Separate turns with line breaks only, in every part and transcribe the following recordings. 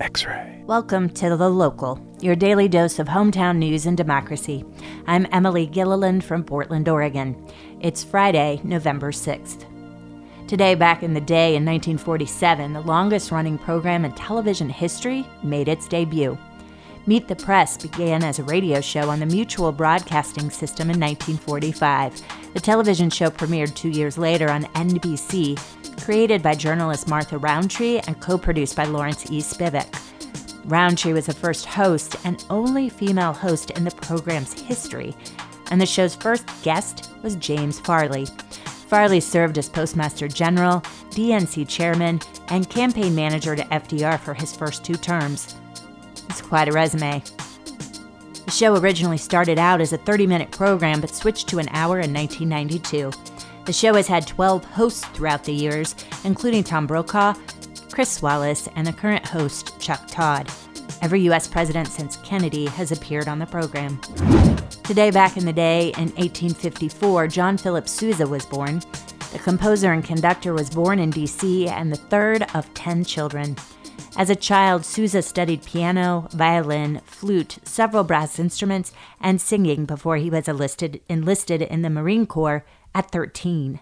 X ray.
Welcome to The Local, your daily dose of hometown news and democracy. I'm Emily Gilliland from Portland, Oregon. It's Friday, November 6th. Today, back in the day in 1947, the longest running program in television history made its debut. Meet the Press began as a radio show on the Mutual Broadcasting System in 1945. The television show premiered two years later on NBC, created by journalist Martha Rountree and co produced by Lawrence E. Spivak. Rountree was the first host and only female host in the program's history, and the show's first guest was James Farley. Farley served as Postmaster General, DNC Chairman, and campaign manager to FDR for his first two terms. It's quite a resume. The show originally started out as a 30 minute program but switched to an hour in 1992. The show has had 12 hosts throughout the years, including Tom Brokaw, Chris Wallace, and the current host, Chuck Todd. Every U.S. president since Kennedy has appeared on the program. Today, back in the day, in 1854, John Philip Sousa was born. The composer and conductor was born in D.C. and the third of 10 children. As a child, Sousa studied piano, violin, flute, several brass instruments, and singing before he was enlisted, enlisted in the Marine Corps at 13.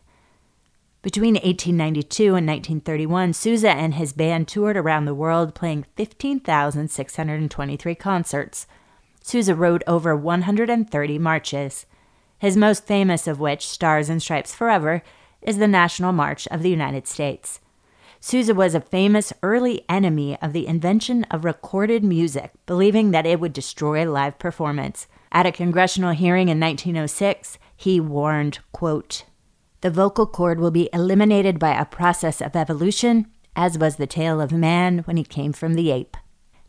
Between 1892 and 1931, Sousa and his band toured around the world playing 15,623 concerts. Sousa wrote over 130 marches, his most famous of which, Stars and Stripes Forever, is the National March of the United States. Sousa was a famous early enemy of the invention of recorded music, believing that it would destroy live performance. At a congressional hearing in 1906, he warned, quote, The vocal cord will be eliminated by a process of evolution, as was the tail of man when he came from the ape.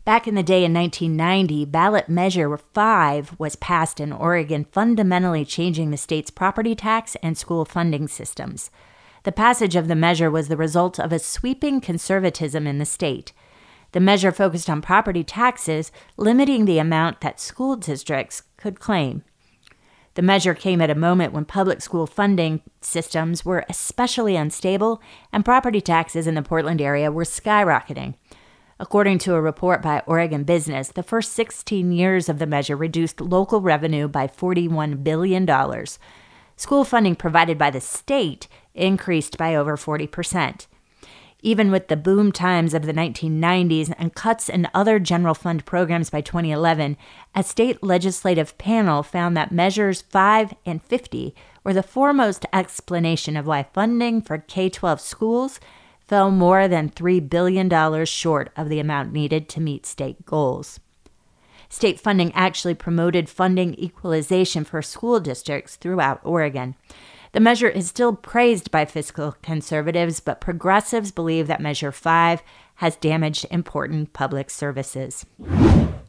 Back in the day in 1990, ballot measure 5 was passed in Oregon, fundamentally changing the state's property tax and school funding systems. The passage of the measure was the result of a sweeping conservatism in the state. The measure focused on property taxes, limiting the amount that school districts could claim. The measure came at a moment when public school funding systems were especially unstable and property taxes in the Portland area were skyrocketing. According to a report by Oregon Business, the first 16 years of the measure reduced local revenue by $41 billion. School funding provided by the state increased by over 40%. Even with the boom times of the 1990s and cuts in other general fund programs by 2011, a state legislative panel found that measures 5 and 50 were the foremost explanation of why funding for K 12 schools fell more than $3 billion short of the amount needed to meet state goals. State funding actually promoted funding equalization for school districts throughout Oregon. The measure is still praised by fiscal conservatives, but progressives believe that Measure 5 has damaged important public services.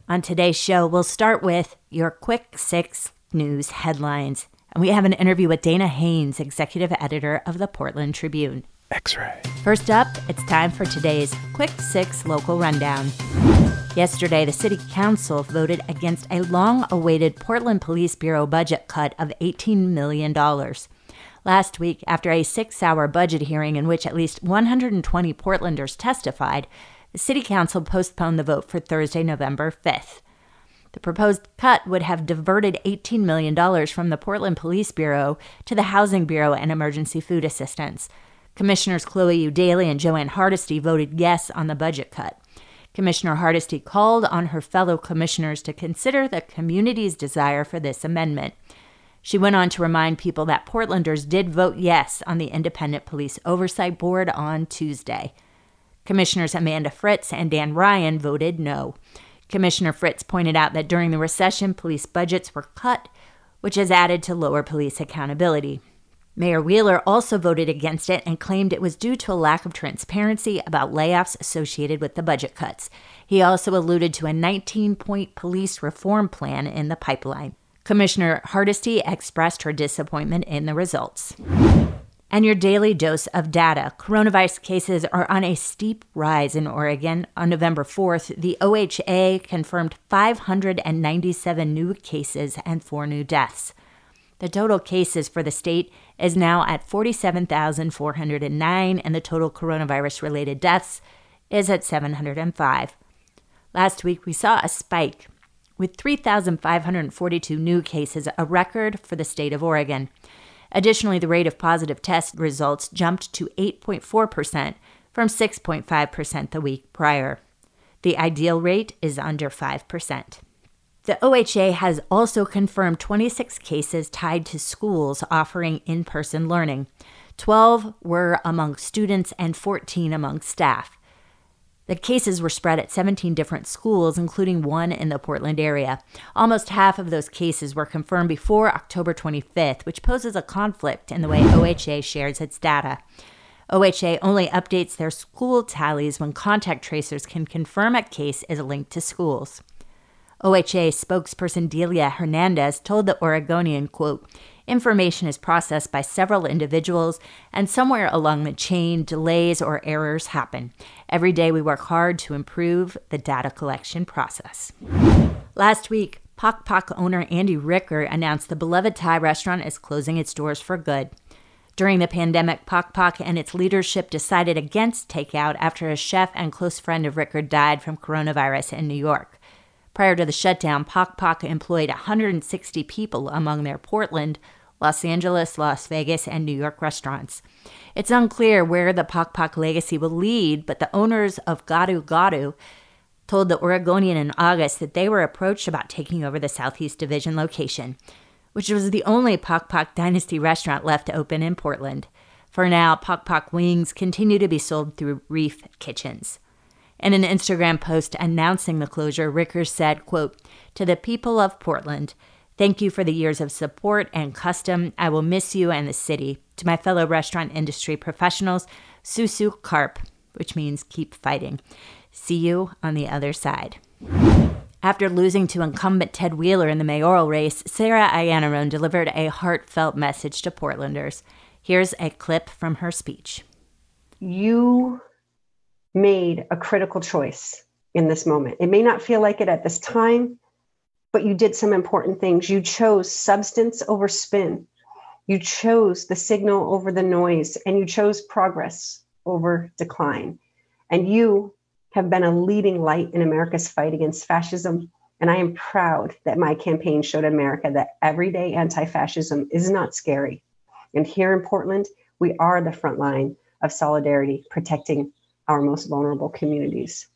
On today's show, we'll start with your quick six news headlines. And we have an interview with Dana Haynes, executive editor of the Portland Tribune.
X ray.
First up, it's time for today's Quick Six local rundown. Yesterday, the City Council voted against a long awaited Portland Police Bureau budget cut of $18 million. Last week, after a six hour budget hearing in which at least 120 Portlanders testified, the City Council postponed the vote for Thursday, November 5th. The proposed cut would have diverted $18 million from the Portland Police Bureau to the Housing Bureau and Emergency Food Assistance. Commissioners Chloe Eudaly and Jo Ann Hardesty voted yes on the budget cut. Commissioner Hardesty called on her fellow commissioners to consider the community's desire for this amendment. She went on to remind people that Portlanders did vote yes on the Independent Police Oversight Board on Tuesday. Commissioners Amanda Fritz and Dan Ryan voted no. Commissioner Fritz pointed out that during the recession, police budgets were cut, which has added to lower police accountability. Mayor Wheeler also voted against it and claimed it was due to a lack of transparency about layoffs associated with the budget cuts. He also alluded to a 19 point police reform plan in the pipeline. Commissioner Hardesty expressed her disappointment in the results. And your daily dose of data. Coronavirus cases are on a steep rise in Oregon. On November 4th, the OHA confirmed 597 new cases and four new deaths. The total cases for the state is now at 47,409, and the total coronavirus related deaths is at 705. Last week, we saw a spike with 3,542 new cases, a record for the state of Oregon. Additionally, the rate of positive test results jumped to 8.4% from 6.5% the week prior. The ideal rate is under 5%. The OHA has also confirmed 26 cases tied to schools offering in person learning. 12 were among students and 14 among staff. The cases were spread at 17 different schools, including one in the Portland area. Almost half of those cases were confirmed before October 25th, which poses a conflict in the way OHA shares its data. OHA only updates their school tallies when contact tracers can confirm a case is linked to schools. OHA spokesperson Delia Hernandez told the Oregonian, quote, information is processed by several individuals, and somewhere along the chain, delays or errors happen. Every day we work hard to improve the data collection process. Last week, Pok Pok owner Andy Ricker announced the beloved Thai restaurant is closing its doors for good. During the pandemic, Pok Pok and its leadership decided against takeout after a chef and close friend of Ricker died from coronavirus in New York. Prior to the shutdown, Pok Pok employed 160 people among their Portland, Los Angeles, Las Vegas, and New York restaurants. It's unclear where the Pok Pok legacy will lead, but the owners of Gado Gado told the Oregonian in August that they were approached about taking over the Southeast Division location, which was the only Pok Pok Dynasty restaurant left open in Portland. For now, Pok Pok wings continue to be sold through Reef Kitchens. In an Instagram post announcing the closure, Rickers said, quote, To the people of Portland, thank you for the years of support and custom. I will miss you and the city. To my fellow restaurant industry professionals, Susu Carp, which means keep fighting. See you on the other side. After losing to incumbent Ted Wheeler in the mayoral race, Sarah Iannarone delivered a heartfelt message to Portlanders. Here's a clip from her speech.
You made a critical choice in this moment. It may not feel like it at this time, but you did some important things. You chose substance over spin. You chose the signal over the noise, and you chose progress over decline. And you have been a leading light in America's fight against fascism. And I am proud that my campaign showed America that everyday anti fascism is not scary. And here in Portland, we are the front line of solidarity, protecting our most vulnerable communities.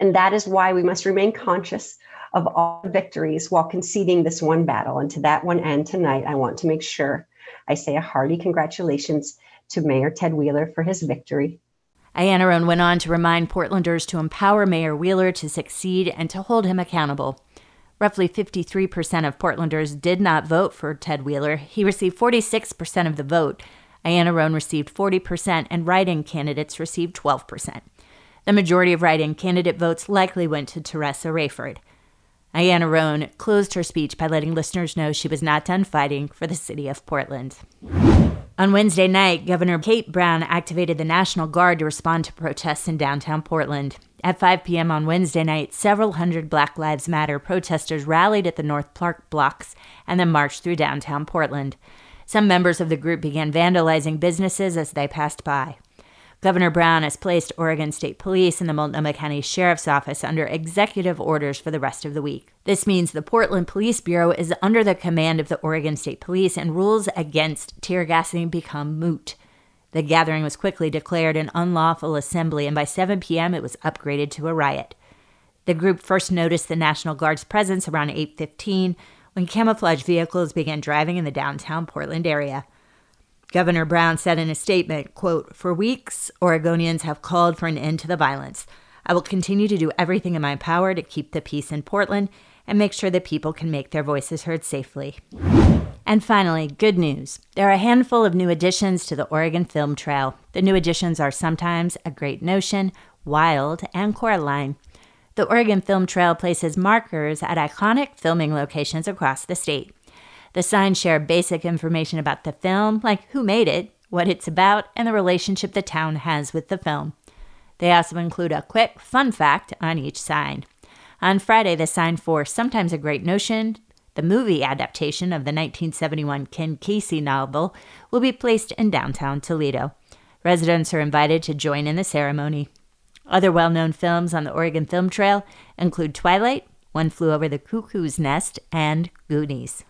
And that is why we must remain conscious of all victories while conceding this one battle. And to that one end tonight, I want to make sure I say a hearty congratulations to Mayor Ted Wheeler for his victory.
Iannarone went on to remind Portlanders to empower Mayor Wheeler to succeed and to hold him accountable. Roughly 53% of Portlanders did not vote for Ted Wheeler. He received 46% of the vote, Iannarone received 40%, and write in candidates received 12%. The majority of write in candidate votes likely went to Teresa Raiford. Iannarone closed her speech by letting listeners know she was not done fighting for the city of Portland. On Wednesday night, Governor Kate Brown activated the National Guard to respond to protests in downtown Portland. At 5 p.m. on Wednesday night, several hundred Black Lives Matter protesters rallied at the North Park blocks and then marched through downtown Portland. Some members of the group began vandalizing businesses as they passed by. Governor Brown has placed Oregon State Police and the Multnomah County Sheriff's Office under executive orders for the rest of the week. This means the Portland Police Bureau is under the command of the Oregon State Police and rules against tear gassing become moot. The gathering was quickly declared an unlawful assembly, and by 7 p.m. it was upgraded to a riot. The group first noticed the National Guard's presence around 8:15 when camouflage vehicles began driving in the downtown Portland area. Governor Brown said in a statement, quote, "For weeks, Oregonians have called for an end to the violence. I will continue to do everything in my power to keep the peace in Portland and make sure that people can make their voices heard safely." And finally, good news. There are a handful of new additions to the Oregon Film Trail. The new additions are sometimes A Great Notion, Wild, and Coraline. The Oregon Film Trail places markers at iconic filming locations across the state. The signs share basic information about the film, like who made it, what it's about, and the relationship the town has with the film. They also include a quick fun fact on each sign. On Friday, the sign for Sometimes a Great Notion, the movie adaptation of the 1971 Ken Kesey novel, will be placed in downtown Toledo. Residents are invited to join in the ceremony. Other well known films on the Oregon Film Trail include Twilight, One Flew Over the Cuckoo's Nest, and Goonies.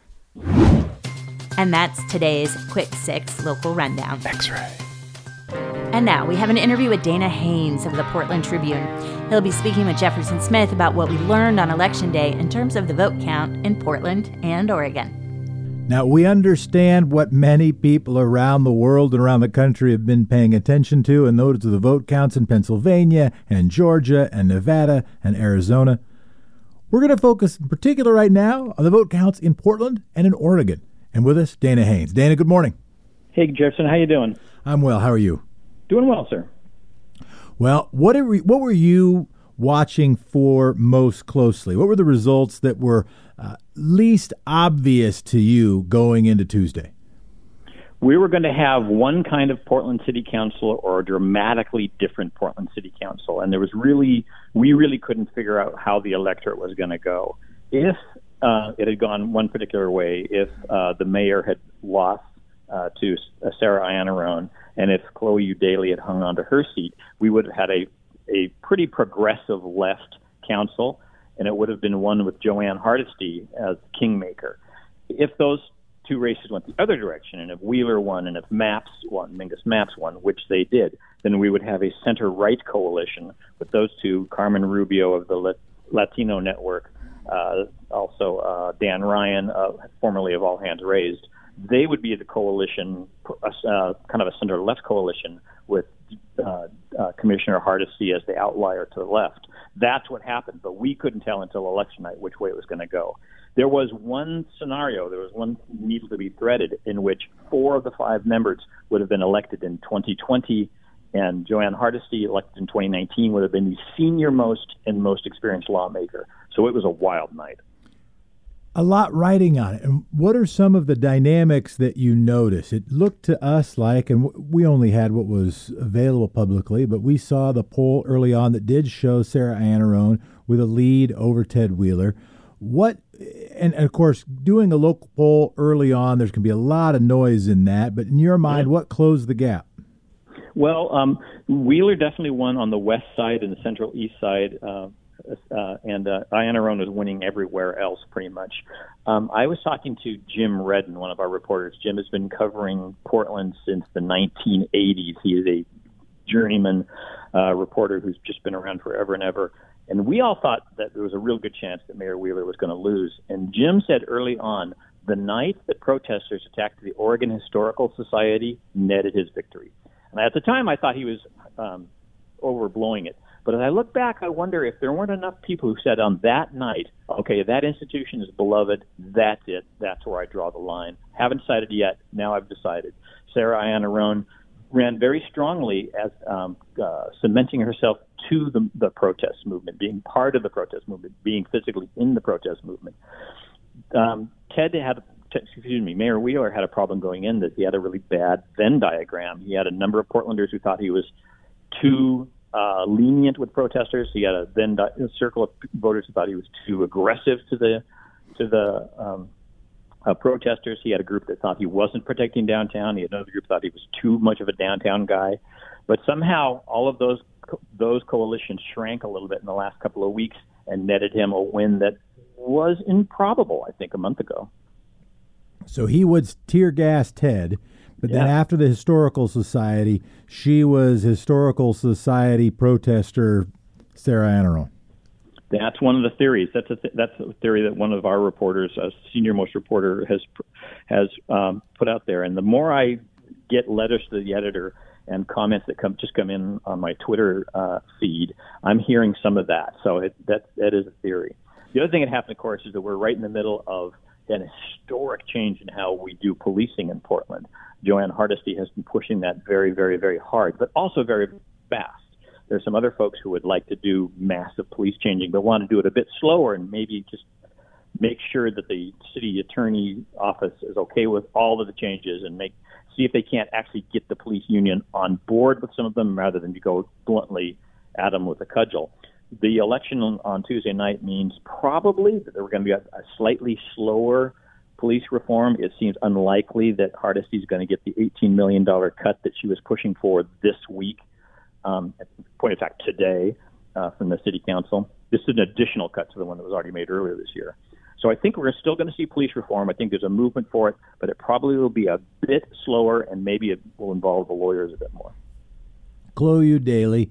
And that's today's Quick Six local rundown.
X ray.
And now we have an interview with Dana Haynes of the Portland Tribune. He'll be speaking with Jefferson Smith about what we learned on Election Day in terms of the vote count in Portland and Oregon.
Now, we understand what many people around the world and around the country have been paying attention to, and those are the vote counts in Pennsylvania and Georgia and Nevada and Arizona. We're going to focus in particular right now on the vote counts in Portland and in Oregon. And with us, Dana Haynes. Dana, good morning.
Hey, Jefferson, how you doing?
I'm well. How are you?
Doing well, sir.
Well, what are we, what were you watching for most closely? What were the results that were uh, least obvious to you going into Tuesday?
We were going to have one kind of Portland City Council or a dramatically different Portland City Council, and there was really we really couldn't figure out how the electorate was going to go. If uh, it had gone one particular way, if uh, the mayor had lost uh, to uh, Sarah Iannarone, and if Chloe Eudaly had hung on to her seat, we would have had a a pretty progressive left council, and it would have been one with Jo Ann Hardesty as kingmaker. If those two races went the other direction, and if Wheeler won, and if Mapps won, Mingus Mapps won, which they did, then we would have a center-right coalition with those two, Carmen Rubio of the Latino Network, uh, also uh, Dan Ryan, uh, formerly of All Hands Raised. They would be the coalition, uh, kind of a center-left coalition with uh, uh, Commissioner Hardesty as the outlier to the left. That's what happened, but we couldn't tell until election night which way it was going to go. There was one scenario, there was one needle to be threaded in which four of the five members would have been elected in 2020, and Jo Ann Hardesty, elected in 2019, would have been the senior most and most experienced lawmaker. So it was a wild night
a lot riding on it. And what are some of the dynamics that you notice? It looked to us like, and we only had what was available publicly, but we saw the poll early on that did show Sarah Iannarone with a lead over Ted Wheeler. What, and, and of course, doing a local poll early on, there's going to be a lot of noise in that. But in your mind, what closed the gap?
Well, um, Wheeler definitely won on the west side and the central east side. Uh, uh, and uh, Iannarone was winning everywhere else pretty much. Um, I was talking to Jim Redden, one of our reporters. Jim has been covering Portland since the 1980s. He is a journeyman uh, reporter who's just been around forever and ever. And we all thought that there was a real good chance that Mayor Wheeler was going to lose. And Jim said early on, the night that protesters attacked the Oregon Historical Society netted his victory. And at the time, I thought he was um, overblowing it. But as I look back, I wonder if there weren't enough people who said on that night, okay, that institution is beloved. That's it. That's where I draw the line. Haven't decided yet. Now I've decided. Sarah Iannarone ran very strongly as um, uh, cementing herself to the, the protest movement, being part of the protest movement, being physically in the protest movement. Um, Ted had excuse me, Mayor Wheeler had a problem going in that he had a really bad Venn diagram. He had a number of Portlanders who thought he was too uh, lenient with protesters. He had a then a circle of voters who thought he was too aggressive to the to the um, uh, protesters. He had a group that thought he wasn't protecting downtown. He had another group that thought he was too much of a downtown guy. But somehow all of those those coalitions shrank a little bit in the last couple of weeks and netted him a win that was improbable. I think a month ago.
So he was tear gas Ted but yeah. then after the Historical Society, she was Historical Society protester Sarah Iannarone.
That's one of the theories. That's a th- that's a theory that one of our reporters, a senior most reporter, has has um, put out there. And the more I get letters to the editor and comments that come just come in on my Twitter uh, feed, I'm hearing some of that. So it, that that is a theory. The other thing that happened, of course, is that we're right in the middle of an historic change in how we do policing in Portland. Jo Ann Hardesty has been pushing that very, very, very hard, but also very fast. There's some other folks who would like to do massive police changing, but want to do it a bit slower and maybe just make sure that the city attorney office is okay with all of the changes and make see if they can't actually get the police union on board with some of them rather than to go bluntly at them with a cudgel. The election on, Tuesday night means probably that there are going to be a, a slightly slower police reform, it seems unlikely that Hardesty is going to get the $18 million cut that she was pushing for this week. Um, point of fact, today uh, from the city council. This is an additional cut to the one that was already made earlier this year. So I think we're still going to see police reform. I think there's a movement for it, but it probably will be a bit slower, and maybe it will involve the lawyers a bit more.
Chloe Eudaly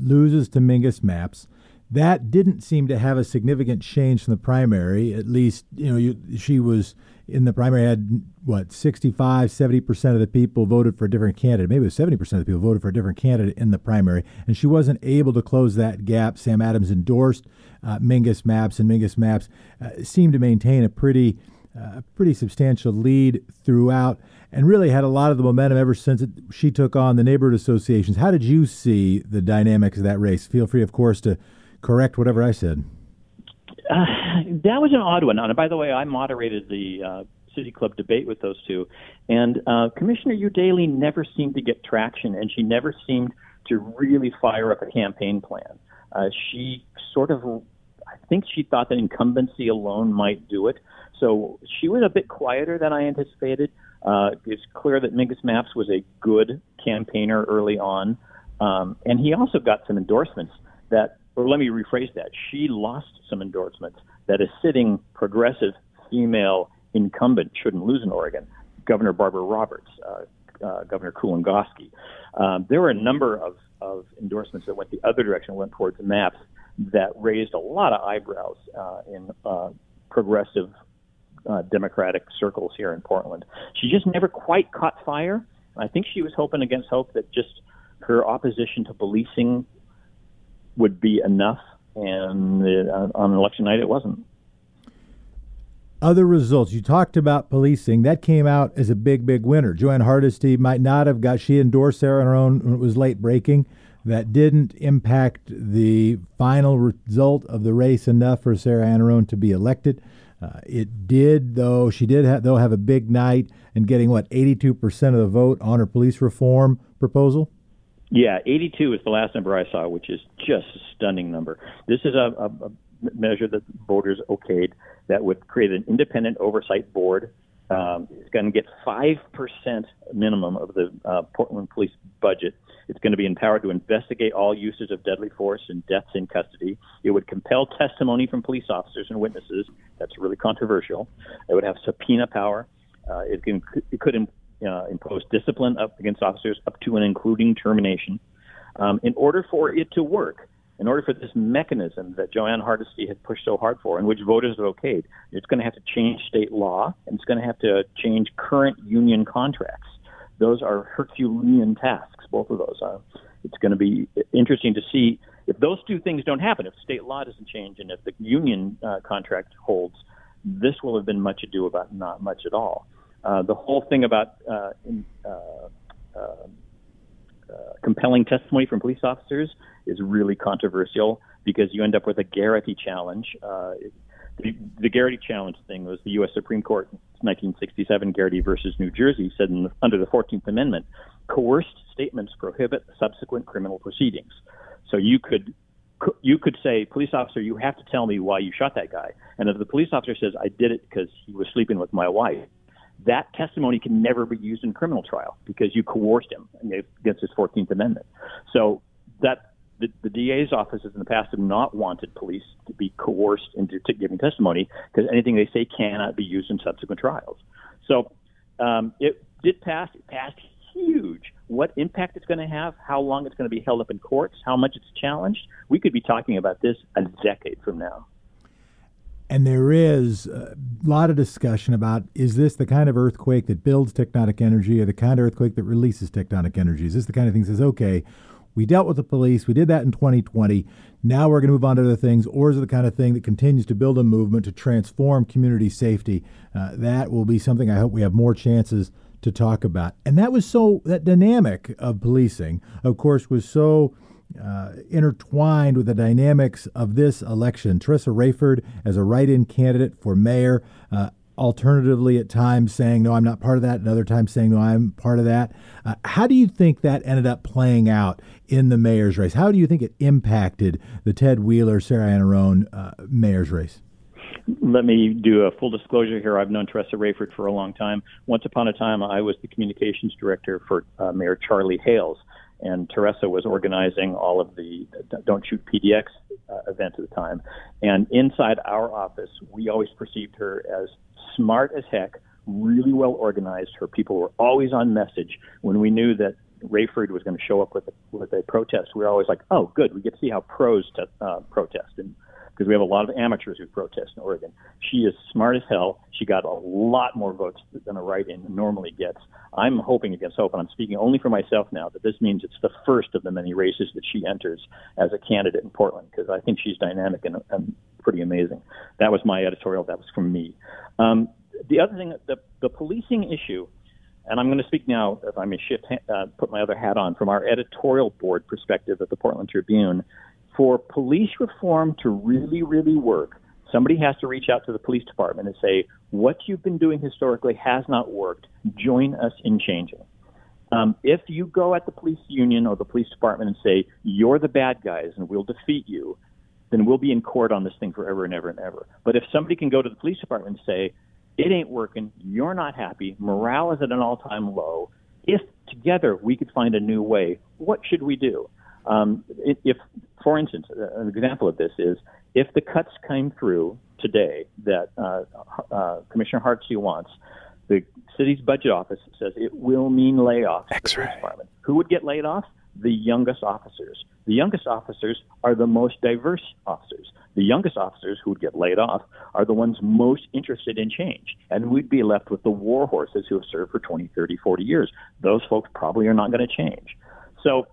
loses to Mingus Mapps. That didn't seem to have a significant change from the primary. At least, you know, you, she was in the primary had what 65 70% of the people voted for a different candidate. Maybe it was 70% of the people voted for a different candidate in the primary. And she wasn't able to close that gap. Sam adams endorsed uh, mingus mapps and mingus mapps uh, seemed to maintain a pretty uh, pretty substantial lead throughout and really had a lot of the momentum ever since it, she took on the neighborhood associations. How did you see the dynamics of that race? Feel free of course to correct whatever i said
uh, that was an odd one. And by the way, I moderated the uh, City Club debate with those two, and uh, Commissioner Eudaly never seemed to get traction, and she never seemed to really fire up a campaign plan. Uh, she sort of, I think she thought that incumbency alone might do it. So she was a bit quieter than I anticipated. Uh, it's clear that Mingus Mapps was a good campaigner early on, um, and he also got some endorsements that or let me rephrase that. She lost some endorsements that a sitting progressive female incumbent shouldn't lose in Oregon. Governor Barbara Roberts, uh, uh, Governor Kulongoski. Um, there were a number of, of endorsements that went the other direction, went towards the Mapps, that raised a lot of eyebrows uh, in uh, progressive uh, Democratic circles here in Portland. She just never quite caught fire. I think she was hoping against hope that just her opposition to policing would be enough, and uh, on election night it wasn't.
Other results. You talked about policing. That came out as a big, big winner. Jo Ann Hardesty might not have got, she endorsed Sarah on her own when it was late breaking. That didn't impact the final result of the race enough for Sarah Iannarone to be elected. Uh, it did, though. She did, have, though, have a big night and getting what 82% of the vote on her police reform proposal.
Yeah, 82 is the last number I saw, which is just a stunning number. This is a, a, a measure that voters okayed that would create an independent oversight board. Um, it's going to get 5% minimum of the uh, Portland police budget. It's going to be empowered to investigate all uses of deadly force and deaths in custody. It would compel testimony from police officers and witnesses. That's really controversial. It would have subpoena power. Uh, it, can, it could uh, impose discipline up against officers up to and including termination. Um, in order for it to work, in order for this mechanism that Jo Ann Hardesty had pushed so hard for, and which voters have okayed, it's going to have to change state law, and it's going to have to change current union contracts. Those are Herculean tasks, both of those. Uh, it's going to be interesting to see if those two things don't happen, if state law doesn't change, and if the union uh, contract holds, this will have been much ado about not much at all. Uh, the whole thing about uh, in, uh, uh, compelling testimony from police officers is really controversial because you end up with a Garrity challenge. the, the Garrity challenge thing was the U.S. Supreme Court, 1967, Garrity versus New Jersey, said the, under the 14th Amendment, coerced statements prohibit subsequent criminal proceedings. So you could you could say, police officer, you have to tell me why you shot that guy. And if the police officer says, I did it because he was sleeping with my wife, that testimony can never be used in criminal trial because you coerced him against his 14th Amendment. So that the, the DA's offices in the past have not wanted police to be coerced into giving testimony because anything they say cannot be used in subsequent trials. So um, it did pass. It passed huge. What impact it's going to have, how long it's going to be held up in courts, how much it's challenged, we could be talking about this a decade from now.
And there is a lot of discussion about is this the kind of earthquake that builds tectonic energy or the kind of earthquake that releases tectonic energy? Is this the kind of thing that says, okay, we dealt with the police, we did that in 2020, now we're going to move on to other things, or is it the kind of thing that continues to build a movement to transform community safety? Uh, that will be something I hope we have more chances to talk about. And that was so, that dynamic of policing, of course, was so uh, intertwined with the dynamics of this election. Teresa Raiford as a write-in candidate for mayor, uh, alternatively at times saying no, I'm not part of that, and other times saying no, I'm part of that. Uh, how do you think that ended up playing out in the mayor's race? How do you think it impacted the Ted Wheeler, Sarah Iannarone uh, mayor's race?
Let me do a full disclosure here. I've known Teresa Raiford for a long time. Once upon a time, I was the communications director for uh, Mayor Charlie Hales and Teresa was organizing all of the Don't Shoot PDX uh, events at the time. And inside our office, we always perceived her as smart as heck, really well organized. Her people were always on message. When we knew that Raiford was going to show up with a, with a protest, we were always like, oh, good, we get to see how pros to, uh, protest. And because we have a lot of amateurs who protest in Oregon. She is smart as hell. She got a lot more votes than a write-in normally gets. I'm hoping against hope, and I'm speaking only for myself now, that this means it's the first of the many races that she enters as a candidate in Portland because I think she's dynamic and, and pretty amazing. That was my editorial. That was from me. Um, the other thing, the, the policing issue, and I'm going to speak now, if I may shift, uh, put my other hat on, from our editorial board perspective at the Portland Tribune for police reform to really, really work, somebody has to reach out to the police department and say, what you've been doing historically has not worked. Join us in changing. Um, if you go at the police union or the police department and say, you're the bad guys and we'll defeat you, then we'll be in court on this thing forever and ever and ever. But if somebody can go to the police department and say, it ain't working, you're not happy, morale is at an all time low, if together we could find a new way, what should we do? Um, if, for instance, an example of this is if the cuts came through today that uh, uh, Commissioner Hardesty wants, the city's budget office says it will mean layoffs.
X-ray.
Department. Who would get laid off? The youngest officers. The youngest officers are the most diverse officers. The youngest officers who would get laid off are the ones most interested in change. And we'd be left with the war horses who have served for 20, 30, 40 years. Those folks probably are not going to change. So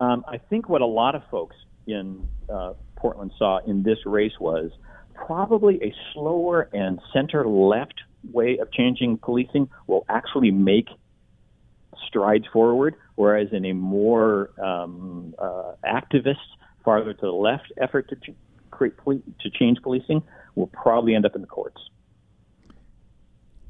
um, I think what a lot of folks in uh, Portland saw in this race was probably a slower and center left way of changing policing will actually make strides forward, whereas in a more um, uh, activist, farther to the left effort to ch- create poli- to change policing will probably end up in the courts.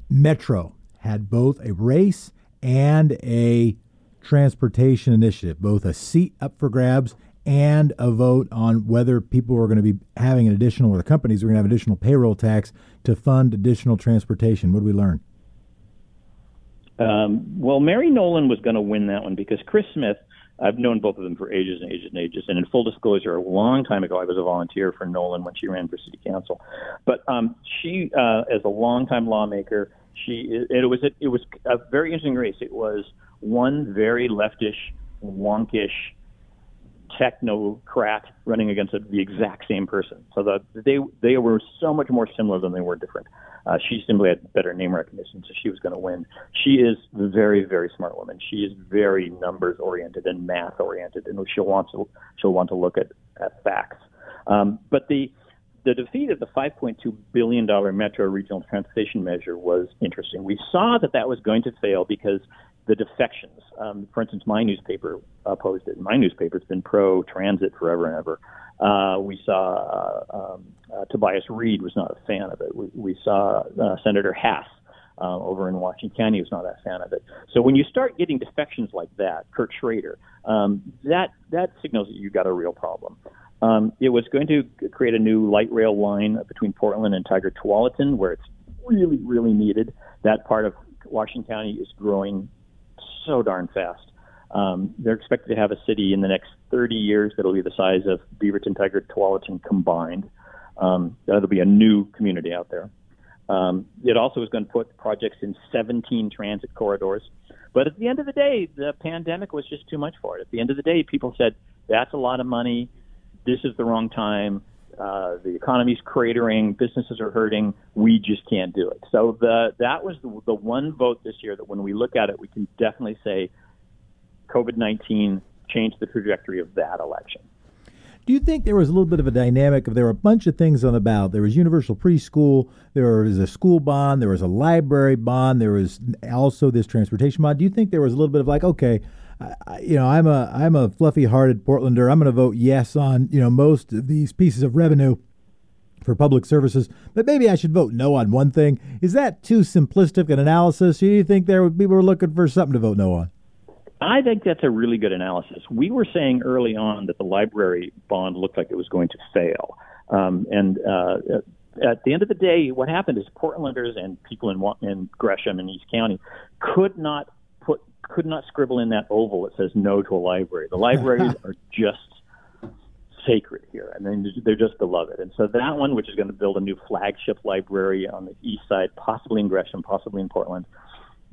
Metro had both a race and a transportation initiative, both a seat up for grabs and a vote on whether people are going to be having an additional, or the companies are going to have additional payroll tax to fund additional transportation. What did we learn?
Um, well, Mary Nolan was going to win that one because Chris Smith, I've known both of them for ages and ages and ages. And in full disclosure, a long time ago, I was a volunteer for Nolan when she ran for city council. But um, she, uh, as a longtime lawmaker, she it, was it was a very interesting race. It was one very leftish, wonkish technocrat running against the exact same person. So the, they they were so much more similar than they were different. Uh, she simply had better name recognition, so she was going to win. She is a very very smart woman. She is very numbers oriented and math oriented, and she'll want to she'll want to look at at facts. Um, but the the defeat of the 5.2 billion dollar Metro Regional Transportation Measure was interesting. We saw that that was going to fail because the defections. Um, for instance, my newspaper opposed it. My newspaper's been pro transit forever and ever. Uh, we saw uh, um, uh, Tobias Read was not a fan of it. We, we saw uh, Senator Hass uh, over in Washington County was not a fan of it. So when you start getting defections like that, Kurt Schrader, um, that that signals that you've got a real problem. Um, it was going to create a new light rail line between Portland and Tigard Tualatin, where it's really, really needed. That part of Washington County is growing so darn fast. Um, they're expected to have a city in the next 30 years that'll be the size of Beaverton, Tigard, Tualatin combined. Um, that'll be a new community out there. Um, it also is going to put projects in 17 transit corridors. But at the end of the day, the pandemic was just too much for it. At the end of the day, people said, that's a lot of money. This is the wrong time. Uh, the economy's cratering, businesses are hurting. We just can't do it. So the that was the, the one vote this year that when we look at it, we can definitely say COVID nineteen changed the trajectory of that election.
Do you think there was a little bit of a dynamic of there were a bunch of things on the ballot? There was universal preschool, there was a school bond, there was a library bond, there was also this transportation bond. Do you think there was a little bit of like, okay, you know, I'm a I'm a fluffy-hearted Portlander. I'm going to vote yes on you know most of these pieces of revenue for public services, but maybe I should vote no on one thing. Is that too simplistic an analysis? Do you think there would people were looking for something to vote no on?
I think that's a really good analysis. We were saying early on that the library bond looked like it was going to fail, um, and uh, at the end of the day, what happened is Portlanders and people in, in Gresham and East County could not could not scribble in that oval that says no to a library. The libraries are just sacred here, and then they're just beloved. And so that one, which is going to build a new flagship library on the east side, possibly in Gresham, possibly in Portland,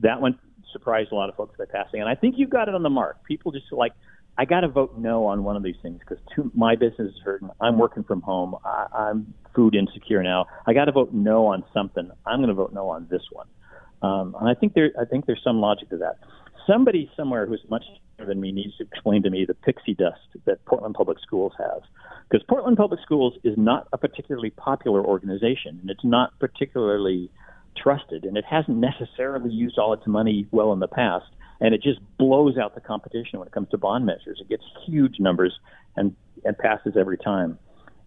that one surprised a lot of folks by passing. And I think you got it on the mark. People just like, I got to vote no on one of these things because my business is hurting. I'm working from home. I, I'm food insecure now. I got to vote no on something. I'm going to vote no on this one. Um, and I think there, I think there's some logic to that. Somebody somewhere who's much smarter than me needs to explain to me the pixie dust that Portland Public Schools has, because Portland Public Schools is not a particularly popular organization, and it's not particularly trusted, and it hasn't necessarily used all its money well in the past, and it just blows out the competition when it comes to bond measures. It gets huge numbers and and passes every time.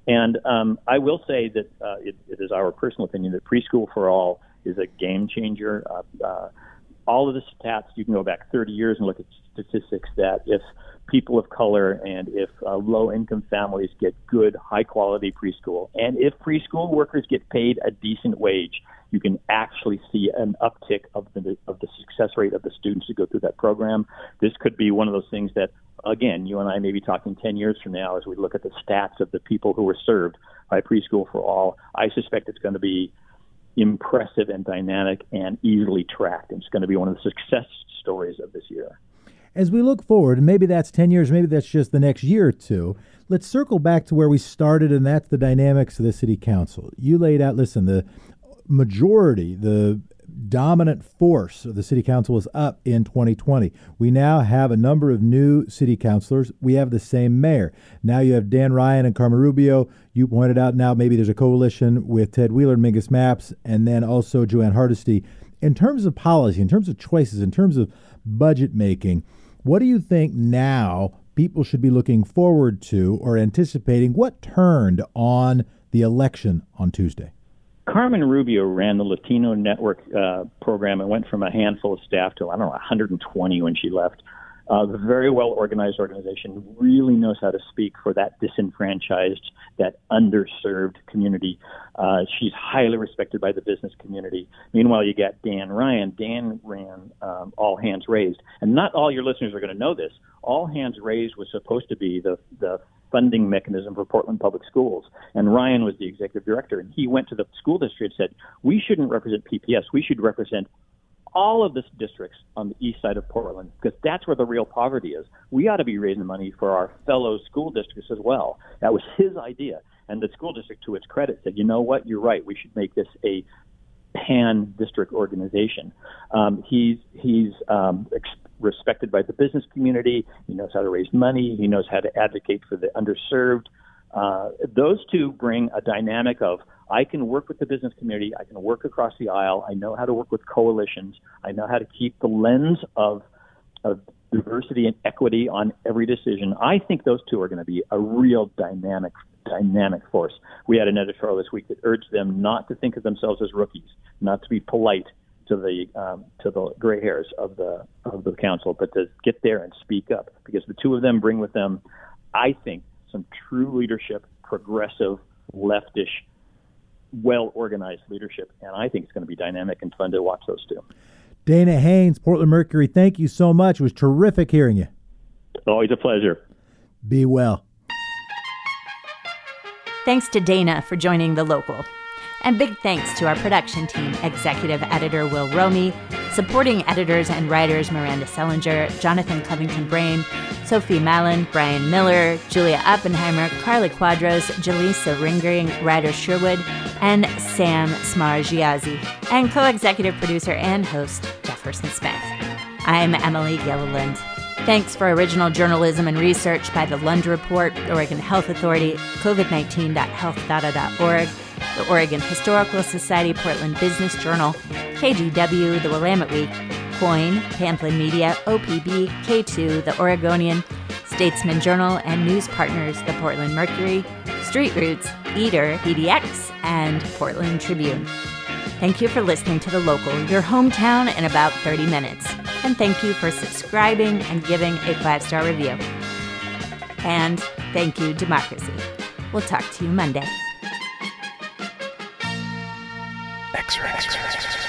And um, I will say that uh, it, it is our personal opinion that preschool for all is a game changer. Uh, uh, all of the stats, you can go back 30 years and look at statistics that if people of color and if uh, low income families get good, high quality preschool, and if preschool workers get paid a decent wage, you can actually see an uptick of the of the success rate of the students who go through that program. This could be one of those things that, again, you and I may be talking 10 years from now as we look at the stats of the people who were served by preschool for all. I suspect it's going to be impressive and dynamic and easily tracked. It's going to be one of the success stories of this year.
As we look forward, and maybe that's 10 years, maybe that's just the next year or two, let's circle back to where we started, and that's the dynamics of the city council. You laid out, listen, the majority, the dominant force of the city council was up in 2020. We now have a number of new city councilors. We have the same mayor. Now you have Dan Ryan and Carmen Rubio. You pointed out now maybe there's a coalition with Ted Wheeler and Mingus Mapps, and then also Jo Ann Hardesty. In terms of policy, in terms of choices, in terms of budget making, what do you think now people should be looking forward to or anticipating? What turned on the election on Tuesday?
Carmen Rubio ran the Latino Network uh, program and went from a handful of staff to I don't know 120 when she left. Uh, a very well organized organization really knows how to speak for that disenfranchised, that underserved community. Uh, she's highly respected by the business community. Meanwhile, you got Dan Ryan. Dan ran um, All Hands Raised, and not all your listeners are going to know this. All Hands Raised was supposed to be the the funding mechanism for Portland Public Schools. And Ryan was the executive director, and he went to the school district and said, "We shouldn't represent PPS. We should represent all of the districts on the east side of Portland because that's where the real poverty is. We ought to be raising money for our fellow school districts as well." That was his idea, and the school district, to its credit, said, "You know what? You're right. We should make this a pan district organization. Um, he's he's um, ex- respected by the business community. He knows how to raise money. He knows how to advocate for the underserved. Uh, those two bring a dynamic of I can work with the business community. I can work across the aisle. I know how to work with coalitions. I know how to keep the lens of of diversity and equity on every decision. I think those two are going to be a real dynamic dynamic force. We had an editorial this week that urged them not to think of themselves as rookies, not to be polite, to the um, to the gray hairs of the of the council, but to get there and speak up because the two of them bring with them, I think, some true leadership, progressive, leftish, well organized leadership, and I think it's going to be dynamic and fun to watch those two.
Dana Haynes, Portland Mercury, thank you so much. It was terrific hearing you.
Always a pleasure.
Be well.
Thanks to Dana for joining the local. And big thanks to our production team, executive editor Will Romy, supporting editors and writers Miranda Sellinger, Jonathan Covington Brain, Sophie Mallon, Brian Miller, Julia Oppenheimer, Carly Quadros, Jaleesa Ringering, Ryder Sherwood, and Sam Smargiazzi, and co-executive producer and host Jefferson Smith. I'm Emily Gilliland. Thanks for original journalism and research by the Lund Report, Oregon Health Authority, COVID19.healthdata.org, the Oregon Historical Society, Portland Business Journal, KGW, the Willamette Week, KOIN, Pamplin Media, OPB, K2, the Oregonian, Statesman Journal, and news partners, the Portland Mercury, Street Roots, Eater, PDX, and Portland Tribune. Thank you for listening to The Local, your hometown in about 30 minutes. And thank you for subscribing and giving a five star review. And thank you, Democracy. We'll talk to you Monday. X-ray. X-ray.